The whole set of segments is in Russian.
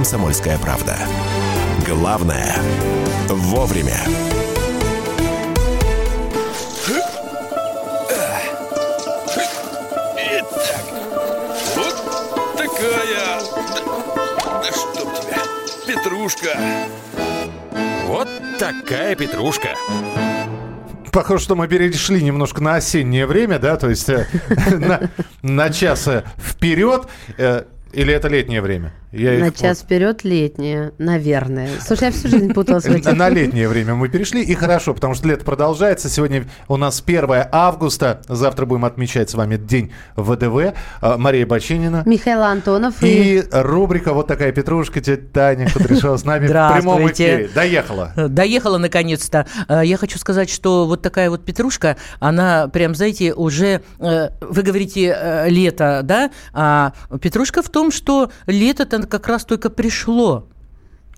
«Комсомольская правда». Главное – вовремя. Итак, вот такая... Да, да чтоб тебя, петрушка. Вот такая петрушка. Похоже, что мы перешли немножко на осеннее время, да, то есть э, на, час вперед. Э, или это летнее время? Я на их... час вперед летнее, наверное. Слушай, я всю жизнь путалась в этих. На летнее время мы перешли, и хорошо, потому что лето продолжается. Сегодня у нас 1 августа, завтра будем отмечать с вами День ВДВ. А, Мария Бочинина. Михаил Антонов. И, и рубрика «Вот такая петрушка», тетя Таня Кудряшова с нами в прямом эфире. Доехала. Доехала, наконец-то. А, я хочу сказать, что вот такая вот петрушка, она прям, знаете, уже, э, вы говорите, э, лето, да? А петрушка в том, что лето-то как раз только пришло.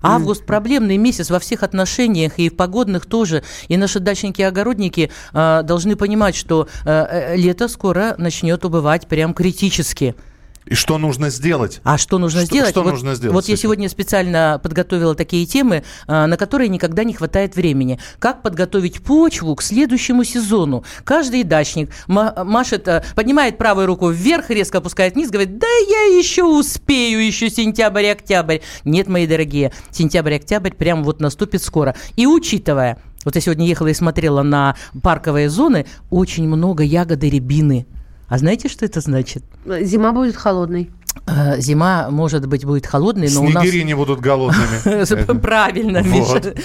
Август проблемный месяц во всех отношениях, и в погодных тоже. И наши дачники-огородники э, должны понимать, что э, лето скоро начнет убывать прям критически. И что нужно сделать? А что нужно что, сделать? Что вот, нужно сделать? Вот я сегодня специально подготовила такие темы, а, на которые никогда не хватает времени. Как подготовить почву к следующему сезону? Каждый дачник машет, а, поднимает правую руку вверх, резко опускает вниз, говорит, да я еще успею, еще сентябрь, октябрь. Нет, мои дорогие, сентябрь, октябрь прям вот наступит скоро. И учитывая, вот я сегодня ехала и смотрела на парковые зоны, очень много ягоды рябины. А знаете, что это значит? Зима будет холодной. Э, зима, может быть, будет холодной, но Снегири у нас... не будут голодными. Правильно, Миша.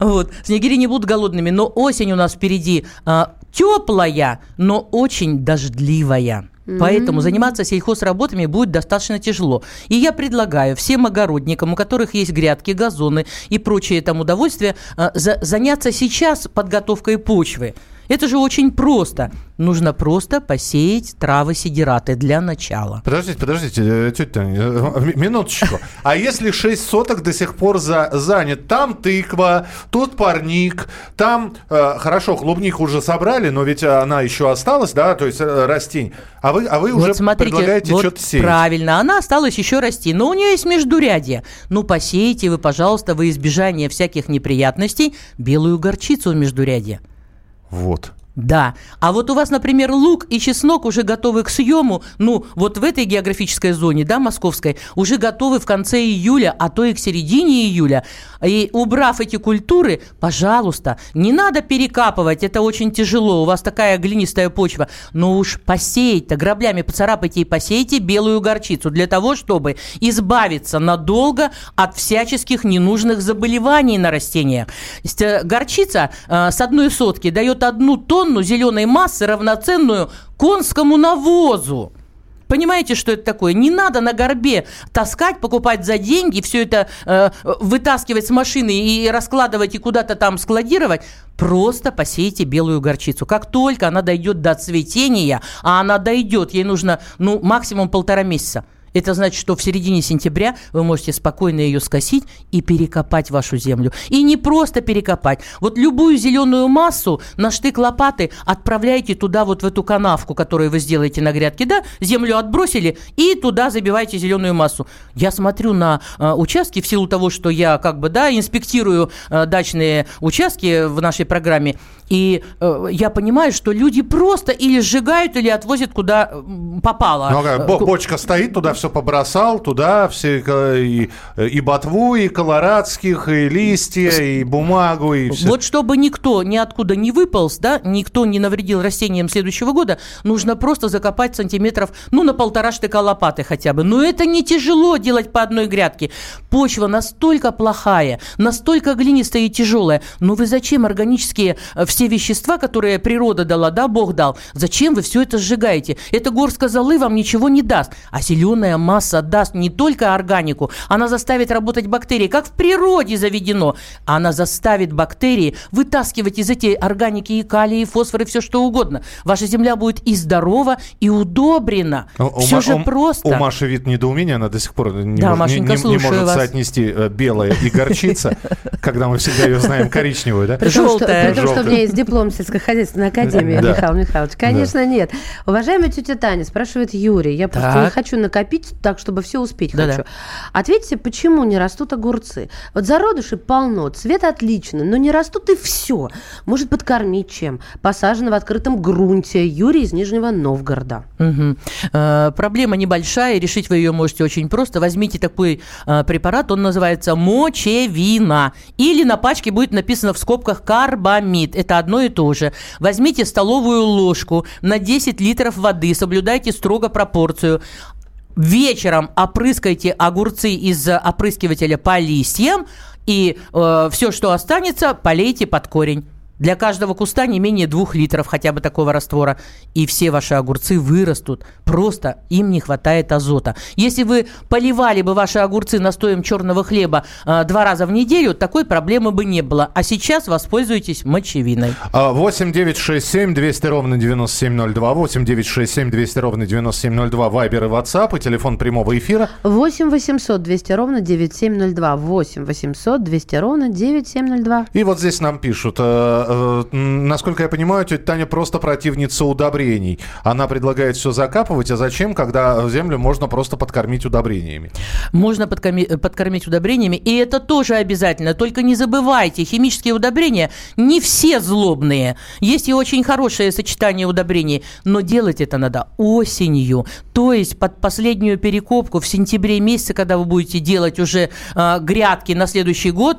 Вот. Снегири не будут голодными, но осень у нас впереди а, теплая, но очень дождливая. Поэтому заниматься сельхозработами будет достаточно тяжело. И я предлагаю всем огородникам, у которых есть грядки, газоны и прочее там удовольствие, а, заняться сейчас подготовкой почвы. Это же очень просто. Нужно просто посеять травы сидираты для начала. Подождите, подождите, э, тетя Таня, э, минуточку. А если 6 соток до сих пор за, занят, там тыква, тут парник, там, э, хорошо, клубнику уже собрали, но ведь она еще осталась, да, то есть э, растень. А вы, а вы вот уже смотрите, предлагаете вот что-то сеять. Правильно, она осталась еще расти, но у нее есть междурядье. Ну, посеете вы, пожалуйста, во избежание всяких неприятностей белую горчицу в междурядье. Вот. Да. А вот у вас, например, лук и чеснок уже готовы к съему, ну, вот в этой географической зоне, да, московской, уже готовы в конце июля, а то и к середине июля. И убрав эти культуры, пожалуйста, не надо перекапывать, это очень тяжело, у вас такая глинистая почва, но уж посеять-то граблями поцарапайте и посейте белую горчицу для того, чтобы избавиться надолго от всяческих ненужных заболеваний на растениях. Горчица э, с одной сотки дает одну тонну тонну зеленой массы, равноценную конскому навозу. Понимаете, что это такое? Не надо на горбе таскать, покупать за деньги, все это э, вытаскивать с машины и раскладывать и куда-то там складировать. Просто посейте белую горчицу. Как только она дойдет до цветения, а она дойдет, ей нужно ну, максимум полтора месяца – это значит, что в середине сентября вы можете спокойно ее скосить и перекопать вашу землю. И не просто перекопать. Вот любую зеленую массу на штык лопаты отправляйте туда, вот в эту канавку, которую вы сделаете на грядке, да, землю отбросили и туда забивайте зеленую массу. Я смотрю на э, участки в силу того, что я как бы, да, инспектирую э, дачные участки в нашей программе, и э, я понимаю, что люди просто или сжигают, или отвозят куда попало. Ну, ага, бочка стоит, туда все побросал, туда все и, и ботву, и колорадских, и листья, и бумагу, и все. Вот чтобы никто ниоткуда не выполз, да, никто не навредил растениям следующего года, нужно просто закопать сантиметров, ну, на полтора штыка лопаты хотя бы. Но это не тяжело делать по одной грядке. Почва настолько плохая, настолько глинистая и тяжелая. Но вы зачем органические все все вещества, которые природа дала, да, Бог дал, зачем вы все это сжигаете? Это горстка золы вам ничего не даст. А зеленая масса даст не только органику, она заставит работать бактерии, как в природе заведено. Она заставит бактерии вытаскивать из этой органики и калий, и фосфор, и все что угодно. Ваша земля будет и здорова, и удобрена. У, все у, же у, просто. У Маши вид недоумения, она до сих пор не, да, может, Машенька, не, не, не может вас. соотнести э, белое и горчица, когда мы всегда ее знаем коричневую, да? Желтая. Потому что у меня есть диплом сельскохозяйственной академии, Михаил Михайлович. Конечно, нет. Уважаемая тетя Таня, спрашивает Юрий. Я просто не хочу накопить купить так, чтобы все успеть Да-да. хочу. Ответьте, почему не растут огурцы? Вот зародыши полно, цвет отличный, но не растут и все. Может подкормить чем? Посажено в открытом грунте. Юрий из Нижнего Новгорода. Мгм. Э, Проблема небольшая, решить вы ее можете очень просто. Возьмите такой э, препарат, он называется мочевина. Или на пачке будет написано в скобках карбамид. Это одно и то же. Возьмите столовую ложку на 10 литров воды, соблюдайте строго пропорцию. Вечером опрыскайте огурцы из опрыскивателя по листьям, и все, что останется, полейте под корень. Для каждого куста не менее двух литров хотя бы такого раствора. И все ваши огурцы вырастут. Просто им не хватает азота. Если вы поливали бы ваши огурцы настоем черного хлеба э, два раза в неделю, такой проблемы бы не было. А сейчас воспользуйтесь мочевиной. А, 8 9 6 7 200 ровно 9702. 8 9 6 7 200 ровно 9702. Вайбер и WhatsApp. И телефон прямого эфира. 8 800 200 ровно 9702. 8 800 200 ровно 9702. И вот здесь нам пишут, э, э, насколько я понимаю, тетя Таня просто противница удобрений. Она предлагает все закапывать, а зачем, когда землю можно просто подкормить удобрениями? Можно подкорми- подкормить удобрениями, и это тоже обязательно. Только не забывайте, химические удобрения не все злобные. Есть и очень хорошее сочетание удобрений, но делать это надо осенью. То есть под последнюю перекопку в сентябре месяце, когда вы будете делать уже а, грядки на следующий год,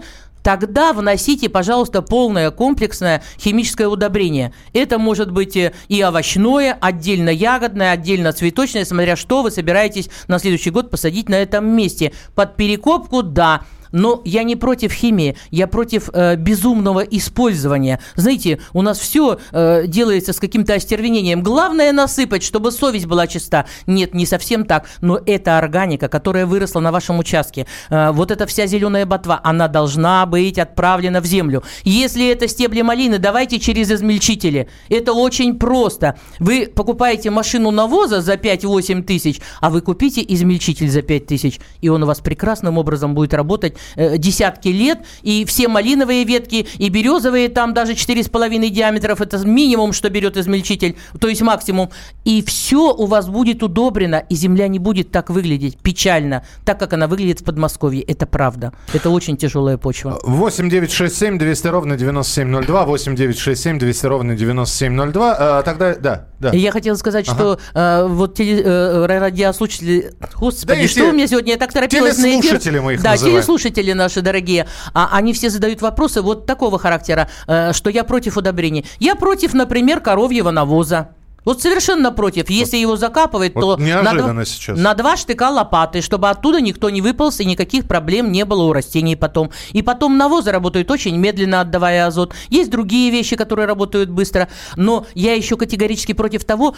Тогда вносите, пожалуйста, полное комплексное химическое удобрение. Это может быть э, и овощное, отдельно ягодное, отдельно цветочное, смотря что вы собираетесь на следующий год посадить на этом месте. Под перекопку – да. Но я не против химии, я против э, безумного использования. Знаете, у нас все э, делается с каким-то остервенением. Главное насыпать, чтобы совесть была чиста. Нет, не совсем так. Но это органика, которая выросла на вашем участке. Э, вот эта вся зеленая ботва, она должна быть отправлена в землю. Если это стебли малины, давайте через измельчители. Это очень просто. Вы покупаете машину навоза за 5-8 тысяч, а вы купите измельчитель за 5 тысяч, и он у вас прекрасным образом будет работать э, десятки лет, и все малиновые ветки, и березовые там даже 4,5 диаметров, это минимум, что берет измельчитель, то есть максимум. И все у вас будет удобрено, и земля не будет так выглядеть печально, так как она выглядит в Подмосковье. Это правда. Это очень тяжелая почва. 8 9 6 7 200 ровно 9702. 8 9 6 7 200 ровно 9702. А, тогда, да, да. И Я хотела сказать, что э, вот теле, э, радиослушатели... Господи, Да что те- у меня сегодня? Я так торопилась на эфир. телеслушатели мы их Да, называем. телеслушатели наши дорогие. А, они все задают вопросы вот такого характера, э, что я против удобрений. Я против, например, коровьего навоза. Вот совершенно против. Если его закапывать, вот то неожиданно на, сейчас. на два штыка лопаты, чтобы оттуда никто не выполз и никаких проблем не было у растений потом. И потом навозы работают очень медленно, отдавая азот. Есть другие вещи, которые работают быстро. Но я еще категорически против того,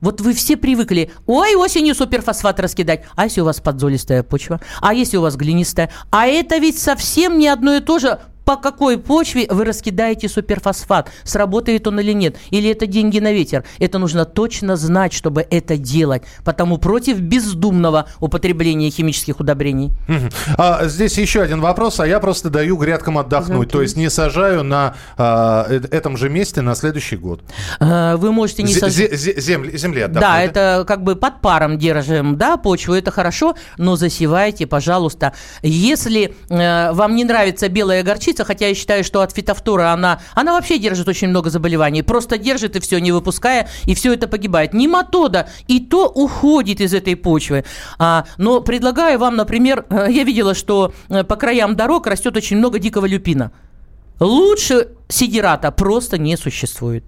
вот вы все привыкли, ой, осенью суперфосфат раскидать. А если у вас подзолистая почва? А если у вас глинистая? А это ведь совсем не одно и то же. По какой почве вы раскидаете суперфосфат? Сработает он или нет? Или это деньги на ветер? Это нужно точно знать, чтобы это делать. Потому против бездумного употребления химических удобрений. А, здесь еще один вопрос, а я просто даю грядкам отдохнуть, то есть не сажаю на а, э- этом же месте на следующий год. Э, Вы можете не сажать... зе- зе- земли, земле отдохнуть. Да, это как бы под паром держим, да, почву, это хорошо, но засевайте, пожалуйста. Если э, вам не нравится белая горчица, хотя я считаю, что от фитофтора она, она вообще держит очень много заболеваний, просто держит и все, не выпуская, и все это погибает. Нематода и то уходит из этой почвы. А, но предлагаю вам, например, э, я видела, что э, по краям дорог растет очень много дикого люпина. Лучше сидирата просто не существует.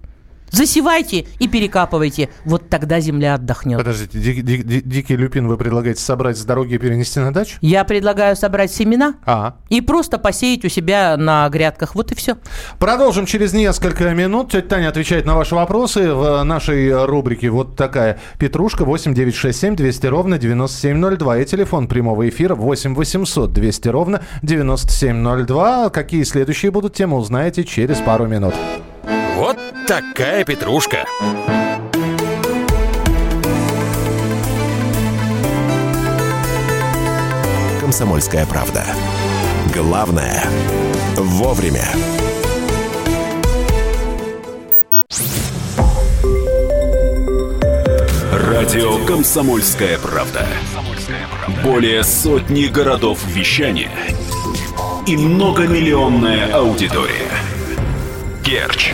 Засевайте и перекапывайте. Вот тогда земля отдохнет. Подождите, ди- ди- ди- дикий люпин вы предлагаете собрать с дороги и перенести на дачу? Я предлагаю собрать семена А. и просто посеять у себя на грядках. Вот и все. Продолжим через несколько минут. Тетя Таня отвечает на ваши вопросы в нашей рубрике. Вот такая петрушка 8 9 6 7 200 ровно 9702. И телефон прямого эфира 8 800 200 ровно 9702. Какие следующие будут темы, узнаете через пару минут. Вот такая петрушка. «Комсомольская правда». Главное – вовремя. Радио «Комсомольская правда». Более сотни городов вещания и многомиллионная аудитория. Керчь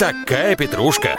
Такая петрушка.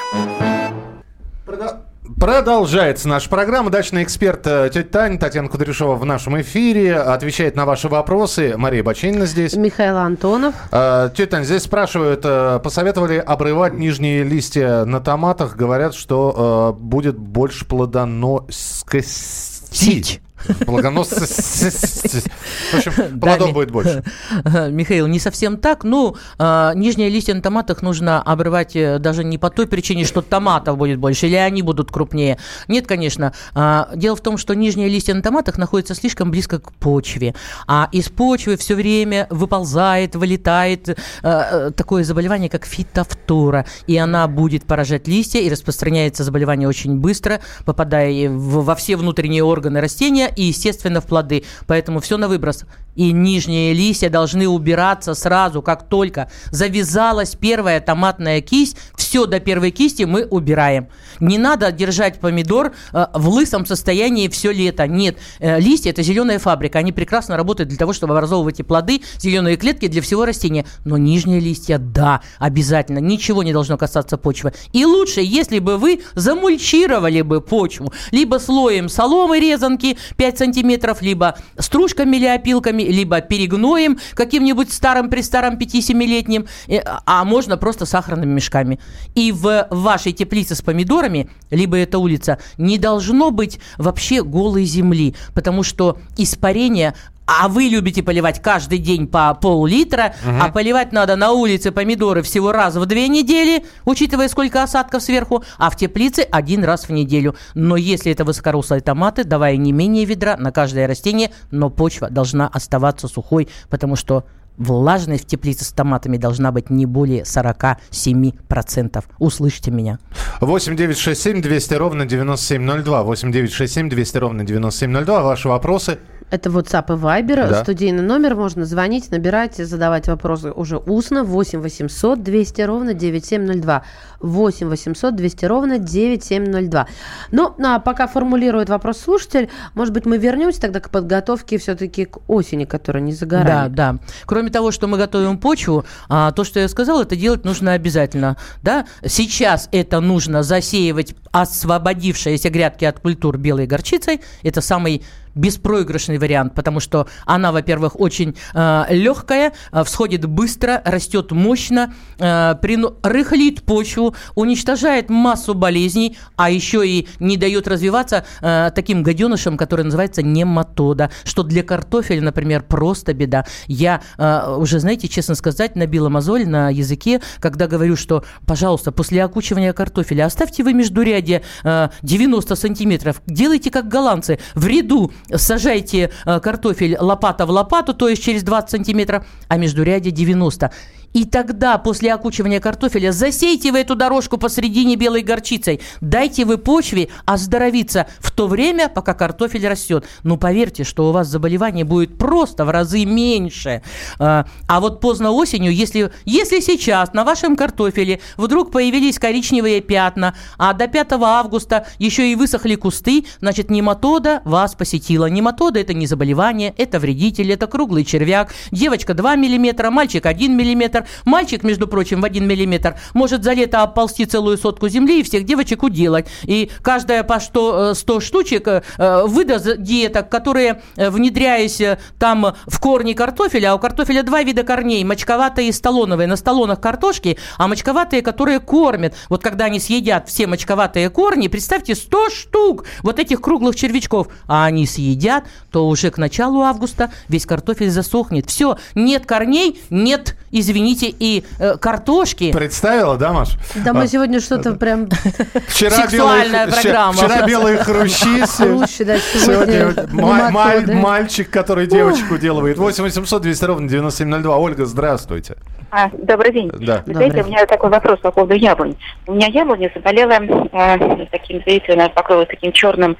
Продолжается наша программа. Дачный эксперт э, тетя Таня, Татьяна Кудряшова в нашем эфире. Отвечает на ваши вопросы. Мария Бачинина здесь. Михаил Антонов. Э, Тетя Таня, здесь спрашивают, э, посоветовали обрывать нижние листья на томатах. Говорят, что будет больше плодоносности. Плодоносности. В общем, плодов будет больше. Михаил, не совсем так. Ну, а, нижние листья на томатах нужно обрывать э, даже не по той причине, что томатов будет больше, или они будут крупнее. Нет, конечно. А, Дело в том, что нижние листья на томатах находятся слишком близко к почве. А из почвы все время выползает, вылетает э, э, такое заболевание, как фитофтора. И она будет поражать листья, и распространяется заболевание очень быстро, попадая во все внутренние органы растения и, естественно, в плоды. Поэтому все на выброс. И нижние листья должны убираться сразу, как только завязалась первая томатная кисть, все до первой кисти мы убираем. Не надо держать помидор э, в лысом состоянии все лето. Нет, Э, листья это зеленая фабрика, они прекрасно работают для того, чтобы образовывать и плоды, зеленые клетки для всего растения. Но нижние листья, да, обязательно, ничего не должно касаться почвы. И лучше, если бы вы замульчировали бы почву, либо слоем соломы резанки 5 сантиметров, либо стружками или опилками, либо перегноем каким-нибудь старым при старом 5-7-летним, э, а можно просто сахарными мешками. И в вашей теплице с помидорами, либо это улица, не должно быть вообще голой земли, потому что испарение а вы любите поливать каждый день по пол-литра, а поливать надо на улице помидоры всего раз в две недели, учитывая, сколько осадков сверху, а в теплице один раз в неделю. Но если это высокорослые томаты, давай не менее ведра на каждое растение, но почва должна оставаться сухой, потому что влажность в теплице с томатами должна быть не более 47%. Услышьте меня. 8 9 6 7 200 ровно 9702. 8 9 6 7 200 ровно 9702. Ваши вопросы. Это WhatsApp и Viber. Да. Студийный номер. Можно звонить, набирать, задавать вопросы уже устно. 8 800 200 ровно 9702. 8 800 200 ровно 9702. Ну, а пока формулирует вопрос слушатель, может быть, мы вернемся тогда к подготовке все-таки к осени, которая не за Да, да. Кроме того, что мы готовим почву, а, то, что я сказал, это делать нужно обязательно. Да? Сейчас это нужно засеивать освободившиеся грядки от культур белой горчицей. Это самый беспроигрышный вариант, потому что она, во-первых, очень э, легкая, э, всходит быстро, растет мощно, э, прину- рыхлит почву, уничтожает массу болезней, а еще и не дает развиваться э, таким гаденышам, который называется нематода, что для картофеля, например, просто беда. Я э, уже, знаете, честно сказать, набила мозоль на языке, когда говорю, что, пожалуйста, после окучивания картофеля оставьте вы междурядье э, 90 сантиметров, делайте как голландцы, в ряду сажайте э, картофель лопата в лопату, то есть через 20 сантиметров, а междурядье 90. И тогда, после окучивания картофеля, засейте вы эту дорожку посредине белой горчицей. Дайте вы почве оздоровиться в то время, пока картофель растет. Ну, поверьте, что у вас заболевание будет просто в разы меньше. А а вот поздно осенью, если, если сейчас на вашем картофеле вдруг появились коричневые пятна, а до 5 августа еще и высохли кусты, значит, нематода вас посетила. Нематода – это не заболевание, это вредитель, это круглый червяк. Девочка 2 миллиметра, мальчик 1 миллиметр. Мальчик, между прочим, в 1 миллиметр может за лето оползти целую сотку земли и всех девочек уделать. И каждая по 100, э, 100 штучек э, э, выдаст диеток, которые, э, внедряясь э, там в корни картофеля, а у картофеля два вида корней, мочковатые и столоновые. На столонах картошки, а мочковатые, которые кормят. Вот когда они съедят все мочковатые корни, представьте, 100 штук вот этих круглых червячков, а они съедят, то уже к началу августа весь картофель засохнет. Все, нет корней, нет, извините, возьмите и э, картошки. Представила, да, Маш? Да мы сегодня что-то прям... Вчера Сексуальная белые, программа. Вчера белые хрущи. Хрущи, да, Сегодня мальчик, который девочку делывает. 8 800 200 ровно 9702. Ольга, здравствуйте. А, добрый день. Да. Вы знаете, у меня такой вопрос по поводу яблонь. У меня яблоня заболела э, таким, видите, она покрылась таким черным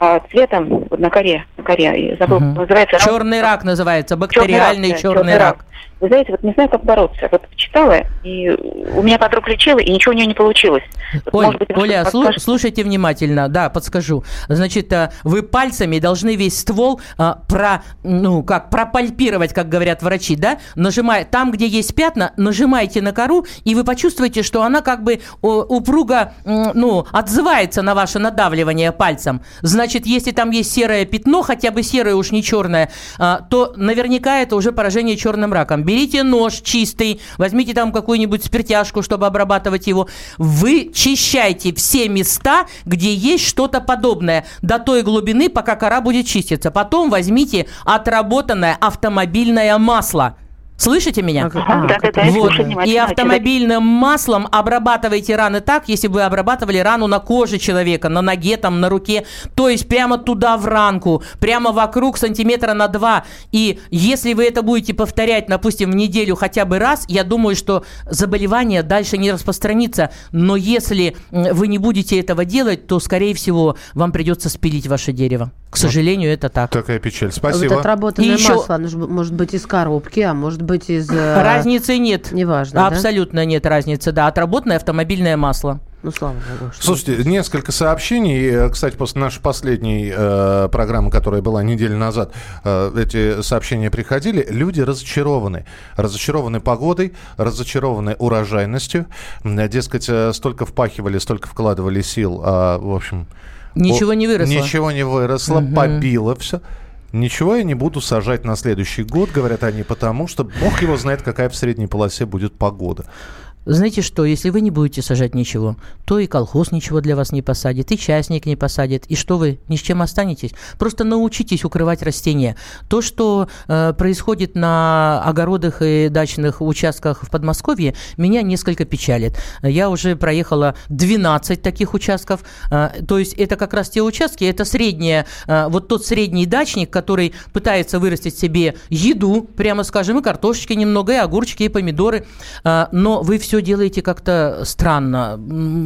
э, цветом вот на коре, на коре. Забыл, Мгм. называется рак- Черный рак называется, черный бактериальный рак, да, черный рак. Вы знаете, вот не знаю, как бороться. Вот читала, и у меня подруга лечила, и ничего у нее не получилось. Вот, Оль, может быть, Оля, слу- слушайте внимательно, да, подскажу. Значит, а, вы пальцами должны весь ствол а, про, ну, как, пропальпировать, как говорят врачи, да? Нажимая, там, где есть пятна, нажимайте на кору, и вы почувствуете, что она как бы упруго, ну, отзывается на ваше надавливание пальцем. Значит, если там есть серое пятно, хотя бы серое уж не черное, а, то наверняка это уже поражение черным раком. Берите нож чистый, возьмите там какую-нибудь спиртяшку, чтобы обрабатывать его. Вы чищайте все места, где есть что-то подобное, до той глубины, пока кора будет чиститься. Потом возьмите отработанное автомобильное масло. Слышите меня? Ага, да, да, да, я Вот. И автомобильным маслом обрабатывайте раны так, если бы обрабатывали рану на коже человека, на ноге, там, на руке. То есть прямо туда в ранку, прямо вокруг сантиметра на два. И если вы это будете повторять, допустим, в неделю хотя бы раз, я думаю, что заболевание дальше не распространится. Но если вы не будете этого делать, то, скорее всего, вам придется спилить ваше дерево. К сожалению, это так. Такая печаль. Вот Спасибо. отработанное И еще- масло, оно ж может быть из коробки, а может быть из... э, Разницы нет. Неважно, да? Абсолютно нет разницы, да. Отработанное автомобильное масло. Ну, слава богу. что- Слушайте, несколько сообщений. Э, Кстати, после нашей последней э, программы, которая была неделю назад, э, эти сообщения приходили. Люди разочарованы. Разочарованы погодой, разочарованы урожайностью. Дескать, э, столько впахивали, столько вкладывали сил, а, в общем... Ничего о- не выросло. Ничего не выросло, побило все. Ничего я не буду сажать на следующий год, говорят они, потому что бог его знает, какая в средней полосе будет погода. Знаете что, если вы не будете сажать ничего, то и колхоз ничего для вас не посадит, и частник не посадит, и что вы, ни с чем останетесь? Просто научитесь укрывать растения. То, что э, происходит на огородах и дачных участках в Подмосковье, меня несколько печалит. Я уже проехала 12 таких участков, э, то есть это как раз те участки, это средняя, э, вот тот средний дачник, который пытается вырастить себе еду, прямо скажем, и картошечки немного, и огурчики, и помидоры, э, но вы все делаете как-то странно.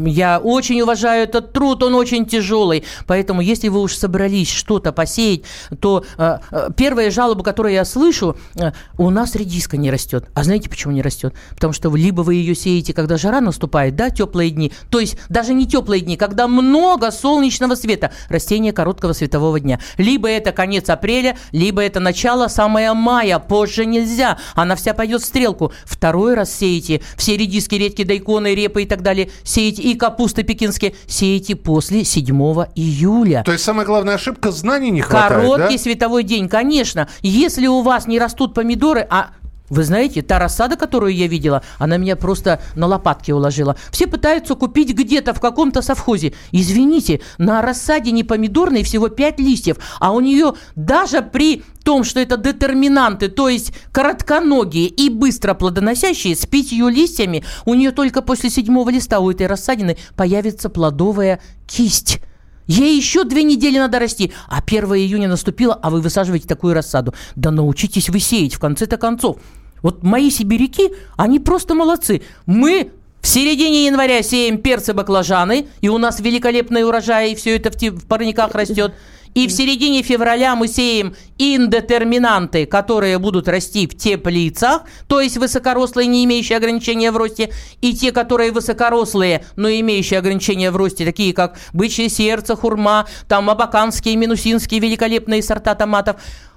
Я очень уважаю этот труд, он очень тяжелый, поэтому если вы уж собрались что-то посеять, то э, э, первая жалоба, которую я слышу, э, у нас редиска не растет. А знаете, почему не растет? Потому что либо вы ее сеете, когда жара наступает, да, теплые дни, то есть даже не теплые дни, когда много солнечного света, растение короткого светового дня. Либо это конец апреля, либо это начало самое мая, позже нельзя, она вся пойдет в стрелку. Второй раз сеете все редиски, редьки, дайконы, репы и так далее, сеете и капусты пекинские, сеете после 7 июля. То есть самая главная ошибка знаний не хватает, Короткий да? световой день, конечно. Если у вас не растут помидоры, а вы знаете, та рассада, которую я видела, она меня просто на лопатки уложила. Все пытаются купить где-то в каком-то совхозе. Извините, на рассаде не помидорной всего 5 листьев, а у нее даже при том, что это детерминанты, то есть коротконогие и быстро плодоносящие, с пятью листьями, у нее только после седьмого листа у этой рассадины появится плодовая кисть. Ей еще две недели надо расти, а 1 июня наступило, а вы высаживаете такую рассаду. Да научитесь вы сеять в конце-то концов. Вот мои сибиряки, они просто молодцы. Мы в середине января сеем перцы, баклажаны, и у нас великолепный урожай, и все это в, в парниках растет. И в середине февраля мы сеем индетерминанты, которые будут расти в теплицах, то есть высокорослые, не имеющие ограничения в росте, и те, которые высокорослые, но имеющие ограничения в росте, такие как бычье сердце, хурма, там абаканские, минусинские великолепные сорта томатов.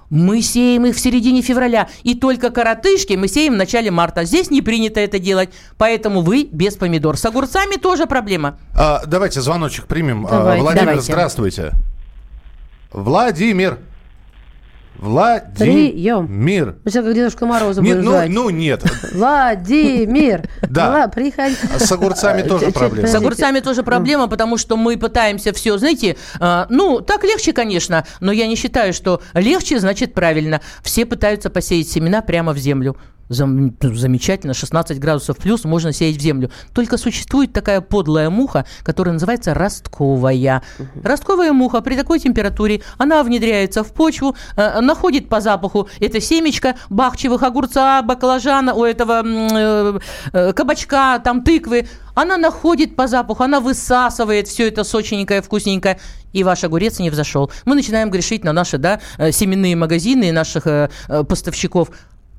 Мы сеем их в середине февраля, и только коротышки мы сеем в начале марта. Здесь не принято это делать, поэтому вы без помидор. С огурцами тоже проблема. А, давайте звоночек примем. А, Давайте. Владимир, Давайте. здравствуйте. Владимир. Владимир. Мы сейчас как Дедушка Мороза будем ну, ну нет. Владимир. Да. Ну приходи. С огурцами тоже проблема. С огурцами тоже проблема, потому что мы пытаемся все, знаете, э, ну, так легче, конечно, но я не считаю, что легче значит правильно. Все пытаются посеять семена прямо в землю. Зам- замечательно, 16 градусов плюс, можно сеять в землю. Только существует такая подлая муха, которая называется ростковая. Ростковая муха при такой температуре, она внедряется в почву, э, находит по запаху это семечко бахчевых огурца, баклажана, у этого э, э, кабачка, там тыквы. Она находит по запаху, она высасывает все это сочненькое, вкусненькое, и ваш огурец не взошел. Мы начинаем грешить на наши да, э, семенные магазины и наших э, э, поставщиков.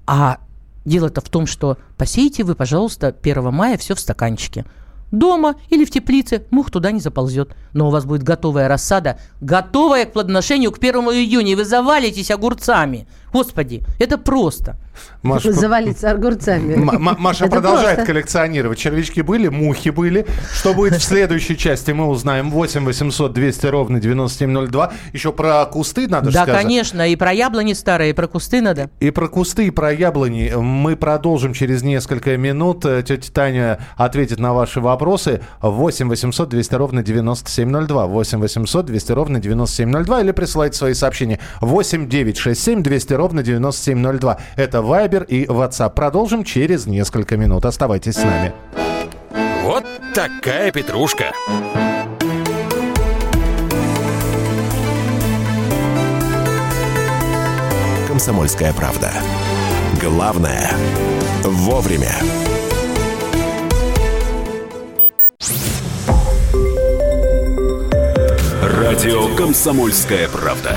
А Дело-то в том, что посейте вы, пожалуйста, 1 мая все в стаканчике. Дома или в теплице мух туда не заползет. Но у вас будет готовая рассада, готовая к плодоношению к 1 июня, и вы завалитесь огурцами. Господи, это просто. Маша, Завалиться огурцами. М- Маша Это продолжает просто. коллекционировать. Червячки были, мухи были. Что будет в следующей части, мы узнаем. 8 800 200 ровно 9702. Еще про кусты надо да, сказать. конечно, и про яблони старые, и про кусты надо. И про кусты, и про яблони мы продолжим через несколько минут. Э, Тетя Таня ответит на ваши вопросы. 8 800 200 ровно 9702. 8 800 200 ровно 9702. Или присылайте свои сообщения. 8 9 6 7 200 ровно 9702. Это Viber и WhatsApp. Продолжим через несколько минут. Оставайтесь с нами. Вот такая петрушка. «Комсомольская правда». Главное – вовремя. Радио «Комсомольская правда».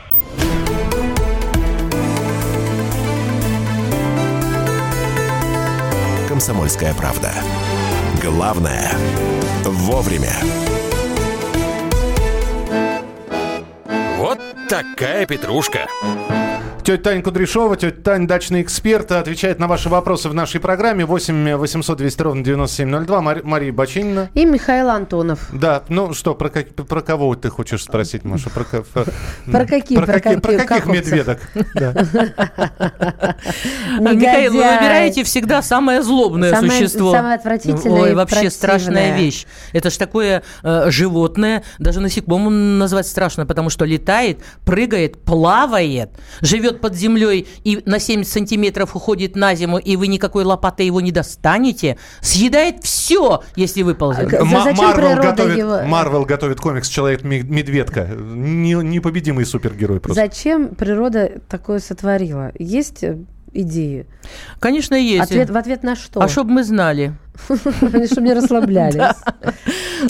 «Комсомольская правда». Главное – вовремя. Вот такая петрушка. Тетя Таня Кудряшова, тетя Таня, дачный эксперт, отвечает на ваши вопросы в нашей программе. 8 800 200 ровно 9702. Мари- Мария Бочинина. И Михаил Антонов. Да, ну что, про, как- про кого ты хочешь спросить, Маша? Про, ка- про- Про какие? Про, Про какие- каких про каких каховцев? медведок? А, Михаил, вы выбираете всегда самое злобное существо. самое отвратительное Ой, и вообще страшная вещь. Это ж такое э, животное, даже насекомым назвать страшно, потому что летает, прыгает, плавает, живет под землей и на 70 сантиметров уходит на зиму, и вы никакой лопатой его не достанете, съедает все, если выползет. А, Марвел природа готовит, его- Марвел готовит комикс «Человек-медведка». Не- Непобедимый супергерой просто. Зачем природа такое сотворила? Есть э, идеи? Конечно, есть. Ответ, в ответ на что? А чтобы мы знали. Чтобы не расслаблялись.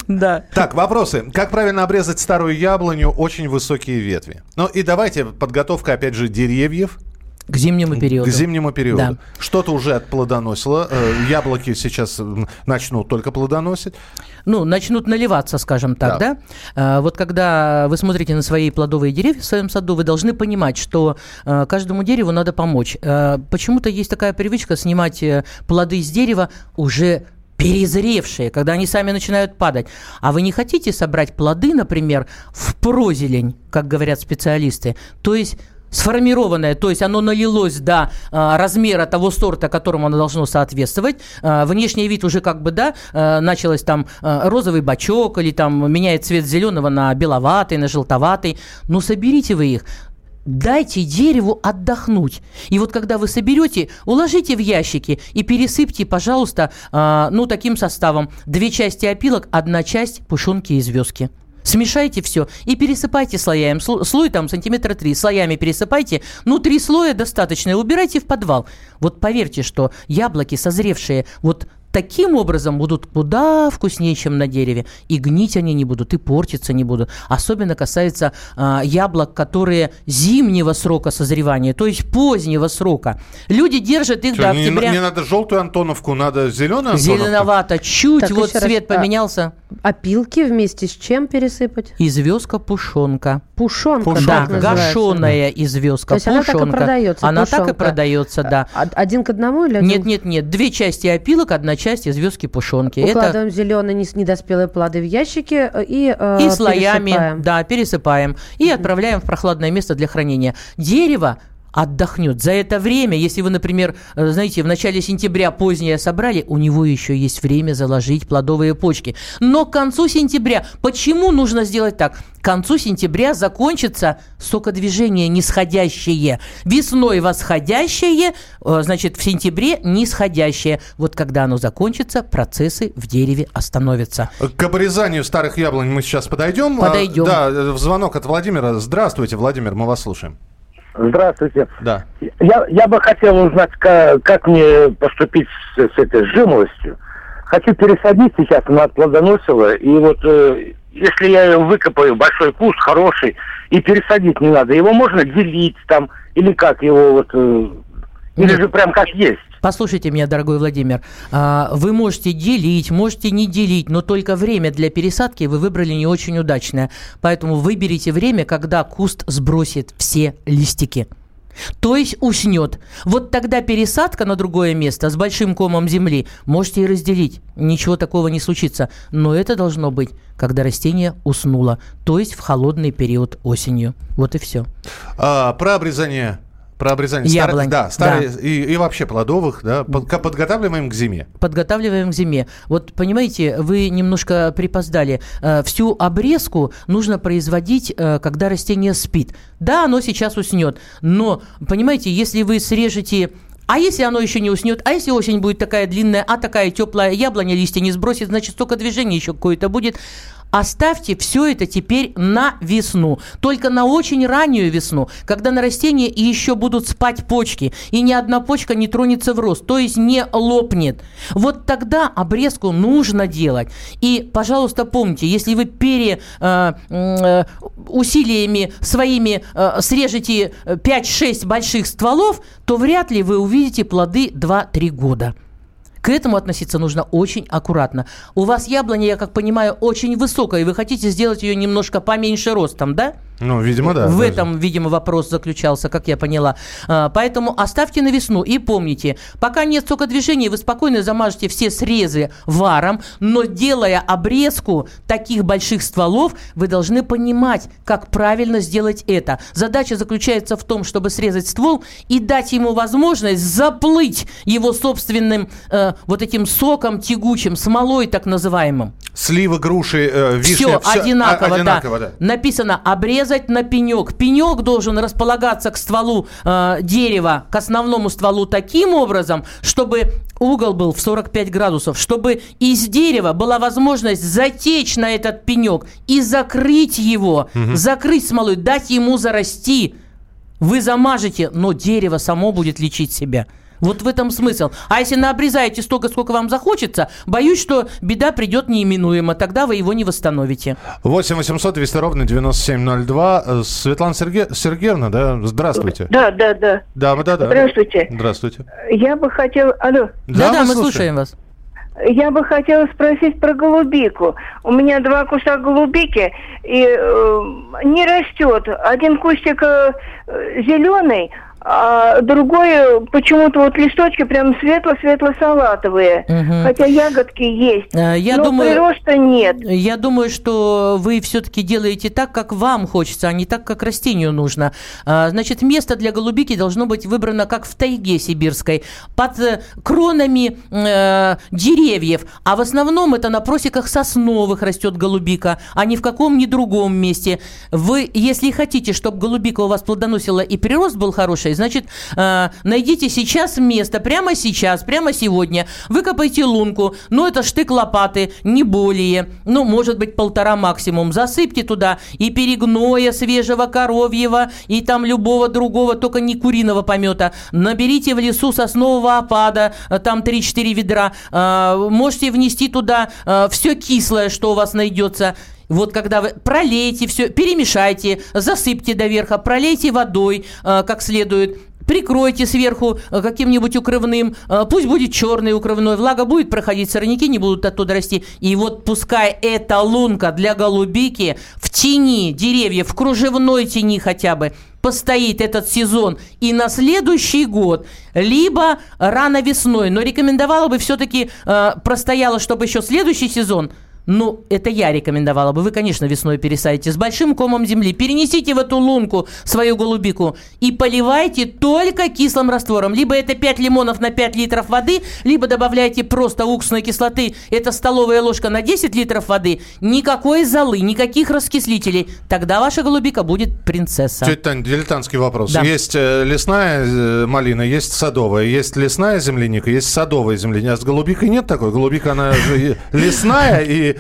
Да. Так, вопросы. Как правильно обрезать старую яблоню? Очень высокие ветви. Ну и давайте подготовка, опять же, деревьев К зимнему периоду. к зимнему периоду. Да. Что-то уже отплодоносило. Э, Яблоки сейчас начнут только плодоносить. ну, начнут наливаться, скажем так, Да. да? А, вот когда вы смотрите на свои плодовые деревья в своем саду, вы должны понимать, что а, каждому дереву надо помочь. Почему-то есть такая привычка снимать э, плоды с дерева уже перезревшие, когда они сами начинают падать. А вы не хотите собрать плоды, например, в прозелень, как говорят специалисты, то есть сформированное, то есть оно налилось до а, размера того сорта, которому оно должно соответствовать. А, внешний вид уже как бы, да, а, началось там а, розовый бачок или там меняет цвет зеленого на беловатый, на желтоватый. Ну, соберите вы их. Дайте дереву отдохнуть. И вот когда вы соберете, уложите в ящики и пересыпьте, пожалуйста, ну, таким составом. Две части опилок, одна часть пушонки и звездки. Смешайте все и пересыпайте слоями. Сло- Слой там сантиметра три. Слоями пересыпайте. Ну, три слоя достаточно. И убирайте в подвал. Вот поверьте, что яблоки, созревшие вот таким образом, будут куда вкуснее, чем на дереве. И гнить они не будут, и портиться не будут. Особенно касается а, яблок, которые зимнего срока созревания, то есть позднего срока. Люди держат их Чё, до не, октября. не надо желтую Антоновку, надо зеленую Антоновку? Зеленовато, чуть Так, вот еще раз, цвет а, поменялся. опилки вместе с чем пересыпать? Известка пушонка. Пушонка, Пушонка. Да, гашеная известка, То есть она так и пушонка. продается, Она так и пушонка. продается, да. А- Один к одному или один? Нет, нет, нет. Две части опилок, одна часть известки пушонки. Это Укладываем зеленые недоспелые плоды в ящики э, и, э, и слоями, пересыпаем. да, пересыпаем и отправляем в прохладное место для хранения. Дерево отдохнет. За это время, если вы, например, э, знаете, в начале сентября позднее собрали, у него еще есть время заложить плодовые почки. Но к концу сентября, почему нужно сделать так? К концу сентября закончится сокодвижение нисходящее. Весной восходящее, э, значит, в сентябре нисходящее. Вот когда оно закончится, процессы в дереве остановятся. К обрезанию старых яблонь мы сейчас подойдем. Подойдем. А, Да, э, звонок от Владимира. Здравствуйте, Владимир, мы вас слушаем. Здравствуйте. Да. Я, я бы хотел узнать, как, как мне поступить с, с этой жимолостью. Хочу пересадить сейчас, она плодоносила, и вот э, если я ее выкопаю, большой куст, хороший, и пересадить не надо, его можно делить там, или как его вот, э, или же прям как есть. Послушайте меня, дорогой Владимир, а, вы можете делить, можете не делить, но только время для пересадки вы выбрали не очень удачное. Поэтому выберите время, когда куст сбросит все листики. То есть уснет. Вот тогда пересадка на другое место с большим комом земли можете и разделить. Ничего такого не случится. Но это должно быть, когда растение уснуло. То есть в холодный период осенью. Вот и все. А, про обрезание. Про обрезание Яблонь, старых, да, старые да. И, и вообще плодовых, да, подготавливаем к зиме. подготавливаем к зиме. Вот понимаете, вы немножко припоздали. Э, Всю обрезку нужно производить, э, когда растение спит. Да, оно сейчас уснет, но, понимаете, если вы срежете а если оно еще не уснет, а если осень будет такая длинная, а такая теплая яблоня листья не сбросит, значит, столько движения еще какое-то будет. Оставьте все это теперь на весну. Только на очень раннюю весну, когда на растении еще будут спать почки, и ни одна почка не тронется в рост, то есть не лопнет. Вот тогда обрезку нужно делать. И, пожалуйста, помните, если вы пере э, э, усилиями своими э, срежете 5-6 больших стволов, то вряд ли вы увидите плоды 2-3 года. К этому относиться нужно очень аккуратно. У вас яблоня, я как понимаю, очень высокая, и вы хотите сделать ее немножко поменьше ростом, да? Ну, видимо, да. В да. этом, видимо, вопрос заключался, как я поняла. А, Поэтому оставьте на весну и помните, пока нет сокодвижения, вы спокойно замажете все срезы варом, но делая обрезку таких больших стволов, вы должны понимать, как правильно сделать это. Задача заключается в том, чтобы срезать ствол и дать ему возможность заплыть его собственным э, вот этим соком тягучим, смолой так называемым. Сливы, груши, э, вишня. Все всё одинаково, а- одинаково, да. да. Написано обрезать на пенек. Пенек должен располагаться к стволу э, дерева, к основному стволу таким образом, чтобы угол был в 45 градусов, чтобы из дерева была возможность затечь на этот пенек и закрыть его, закрыть смолой, дать ему зарасти. Вы замажете, но дерево само будет лечить себя. Вот в этом смысл. А если наобрезаете столько, сколько вам захочется, боюсь, что беда придет неименуемо. Тогда вы его не восстановите. 8 800 200 ровно 9702. Э, Светлана Серге... Сергеевна, да, здравствуйте. Да, да, да. Да, да, да. Здравствуйте. Здравствуйте. Я бы хотела... Алло. Да-да, мы слушаем вас. Я бы хотела спросить про голубику. У меня два куста голубики и э, не растет. Один кустик э, зеленый, а другой почему-то вот листочки прям светло-светло-салатовые. Мгм. Хотя ягодки есть. Э, Я но думаю, прироста нет. Я думаю, что вы все-таки делаете так, как вам хочется, а не так, как растению нужно. А, Значит, место для голубики должно быть выбрано как в тайге сибирской, под э, кронами э, деревьев. А в основном это на просеках сосновых растет голубика, а ни в каком ни другом месте. Вы, если хотите, чтобы голубика у вас плодоносила и прирост был хороший, значит, э, найдите сейчас место, прямо сейчас, прямо сегодня. Выкопайте лунку, ну это штык лопаты, не более, ну может быть полтора максимум. Засыпьте туда и перегноя свежего коровьего, и там любого другого, только не куриного помета. Наберите в лесу соснового опада, э, там 3-4 ведра. Э, Можете внести туда все кислое, что у вас найдется. Вот когда вы пролейте все, перемешайте, засыпьте до верха, пролейте водой э, как следует. прикройте сверху э, каким-нибудь укрывным, э, пусть будет черный укрывной, влага будет проходить, сорняки не будут оттуда расти. И вот пускай эта лунка для голубики в тени деревьев, в кружевной тени хотя бы, постоит этот сезон и на следующий год, либо рано весной. Но рекомендовала бы все-таки э, простояла, чтобы еще следующий сезон ну, это я рекомендовала бы. Вы, конечно, весной пересадите с большим комом земли. Перенесите в эту лунку свою голубику и поливайте только кислым раствором. Либо это 5 лимонов на 5 литров воды, либо добавляйте просто уксусной кислоты. Это столовая ложка на 10 литров воды. Никакой золы, никаких раскислителей. Тогда ваша голубика будет принцесса. Тетя Таня, дилетантский вопрос. Да. Есть э, лесная э, малина, есть садовая. Есть лесная земляника, есть садовая земляника. А с голубикой нет такой. Голубика, она же лесная и,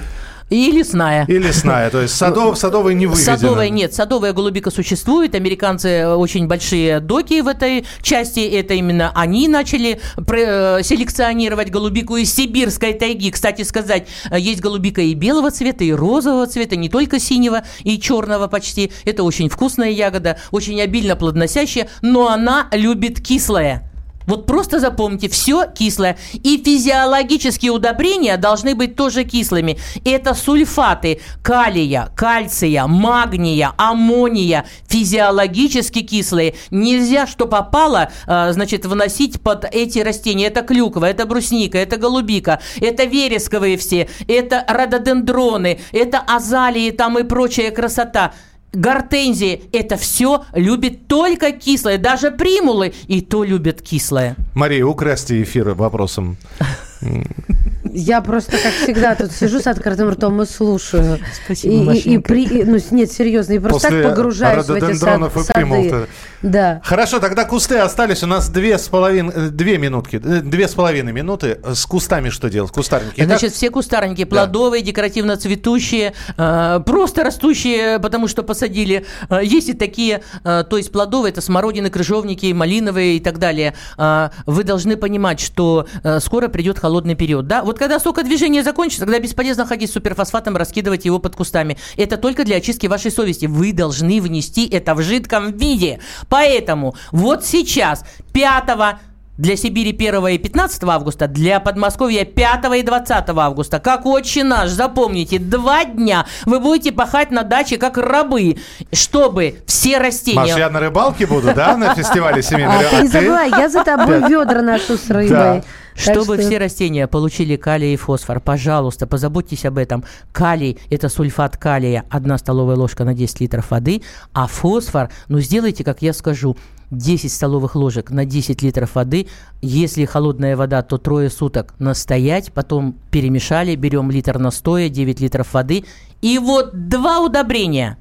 И лесная. и лесная. То есть садов, садовая не выведена. Садовая нет, садовая голубика существует. Американцы очень большие доки в этой части. Это именно они начали э, селекционировать голубику из сибирской тайги. Кстати сказать, э, есть голубика и белого цвета, и розового цвета, не только синего и черного почти. Это очень вкусная ягода, очень обильно плодоносящая, но она любит кислое. Вот просто запомните, все кислое. И физиологические удобрения должны быть тоже кислыми. Это сульфаты калия, кальция, магния, аммония. Физиологически кислые. Нельзя, что попало, э, значит, вносить под эти растения. Это клюква, это брусника, это голубика, это вересковые все, это рододендроны, это азалии там и прочая красота. Гортензии – это все любит только кислое. Даже примулы и то любят кислое. Мария, украсьте эфир вопросом. Я просто, как всегда, тут сижу с открытым ртом и слушаю. Спасибо, и, и, и при, ну, нет, серьезно, и просто После так погружаюсь в эти сад- сады. Да. Хорошо, тогда кусты остались. У нас две с половиной, э, две минутки, э, две с половиной минуты. С кустами что делать? Кустарники. Итак, Значит, все кустарники плодовые, декоративно цветущие, э, просто растущие, потому что посадили. Есть и такие, то есть плодовые, это смородины, крыжовники, малиновые и так далее. Вы должны понимать, что скоро придет холодный период. Да? Вот когда сокодвижение закончится, тогда бесполезно ходить с суперфосфатом, раскидывать его под кустами. Это только для очистки вашей совести. Вы должны внести это в жидком виде. Поэтому вот сейчас, 5 для Сибири 1 и 15 августа, для Подмосковья 5 и 20 августа. Как отче наш, запомните, два дня вы будете пахать на даче как рабы, чтобы все растения... Маш, я на рыбалке буду, да, на фестивале семейной А, ты не рыбалки? забывай, я за тобой ведра ношу с рыбой. Чтобы что- все растения получили калий и фосфор, пожалуйста, позаботьтесь об этом. Калий – это сульфат калия, одна столовая ложка на 10 литров воды, а фосфор, ну, сделайте, как я скажу, 10 столовых ложек на 10 литров воды. Если холодная вода, то трое суток настоять, потом перемешали, берем литр настоя, 9 литров воды. И вот два удобрения –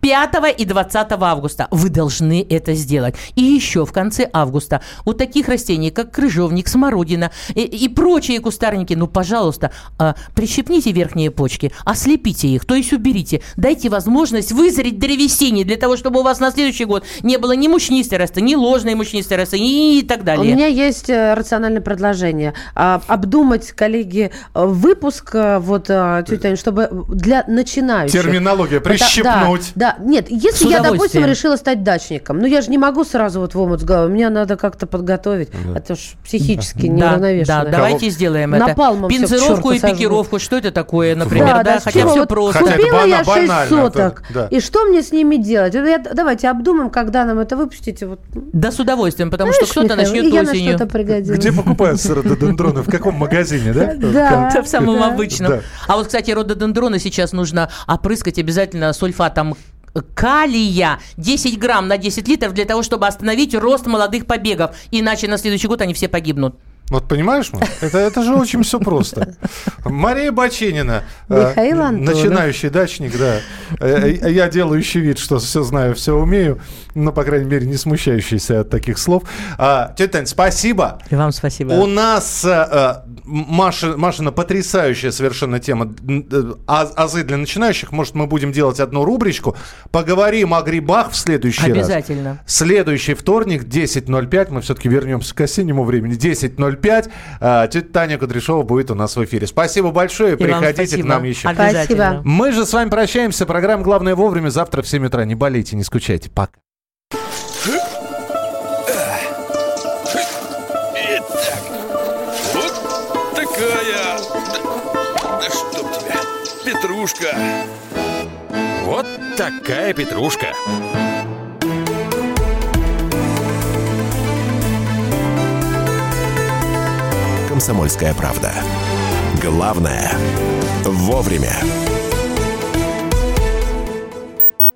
5 и 20 августа вы должны это сделать. И еще в конце августа у таких растений, как крыжовник, смородина и, и прочие кустарники, ну, пожалуйста, а, прищипните верхние почки, ослепите их, то есть уберите. Дайте возможность вызреть древесине для того, чтобы у вас на следующий год не было ни мучнистой росты, ни ложной мучнистой росты, и так У далее. меня есть э, рациональное предложение. А, обдумать, коллеги, э, выпуск, э, вот, тетя чтобы для начинающих. Терминология. Это- Прищипнуть. Да, да, нет, если я, допустим, решила стать дачником, ну я же не могу сразу вот в омут с головой, мне надо как-то подготовить, а то ж психически Да, да, неуравновешенная. давайте сделаем это. Напалмом Пинцировку и пикировку, что это такое, например, да? с Хотя чего? все Вот просто. Хотя это Купила я 6 банально, соток. это- да. И что мне с ними делать? Я- давайте обдумаем, когда нам это выпустите. Вот, Да, с удовольствием, потому Знаешь, что кто-то начнет и я на осенью. что-то пригодилась. Где покупаются рододендроны? В каком магазине, да? Да. Да, в самом Да. обычном. Да. А вот, кстати, рододендроны сейчас нужно опрыскать обязательно сульфатом калия 10 грамм на 10 литров для того, чтобы остановить рост молодых побегов. Иначе на следующий год они все погибнут. Вот понимаешь, Маш? это, это же очень все просто. Мария Баченина, э, начинающий дачник, да. Э, э, Я делающий вид, что все знаю, все умею, но, по крайней мере, не смущающийся от таких слов. А, Тетя Тань, спасибо. И вам спасибо. У нас Маша, Машина потрясающая совершенно тема. Аз- Азы для начинающих. Может, мы будем делать одну рубричку. Поговорим о грибах в следующий раз. Обязательно. Следующий вторник, 10.05. Мы все-таки вернемся к осеннему времени. 10.05. 5. А, тетя Таня Кудряшова будет у нас в эфире. Спасибо большое. И Приходите спасибо. к нам еще. Обязательно. Мы же с вами прощаемся. Программа «Главное вовремя» завтра в 7 утра. Не болейте, не скучайте. Пока. Итак, вот такая... Да чтоб тебя, петрушка. Вот такая петрушка. «Комсомольская правда». Главное – вовремя.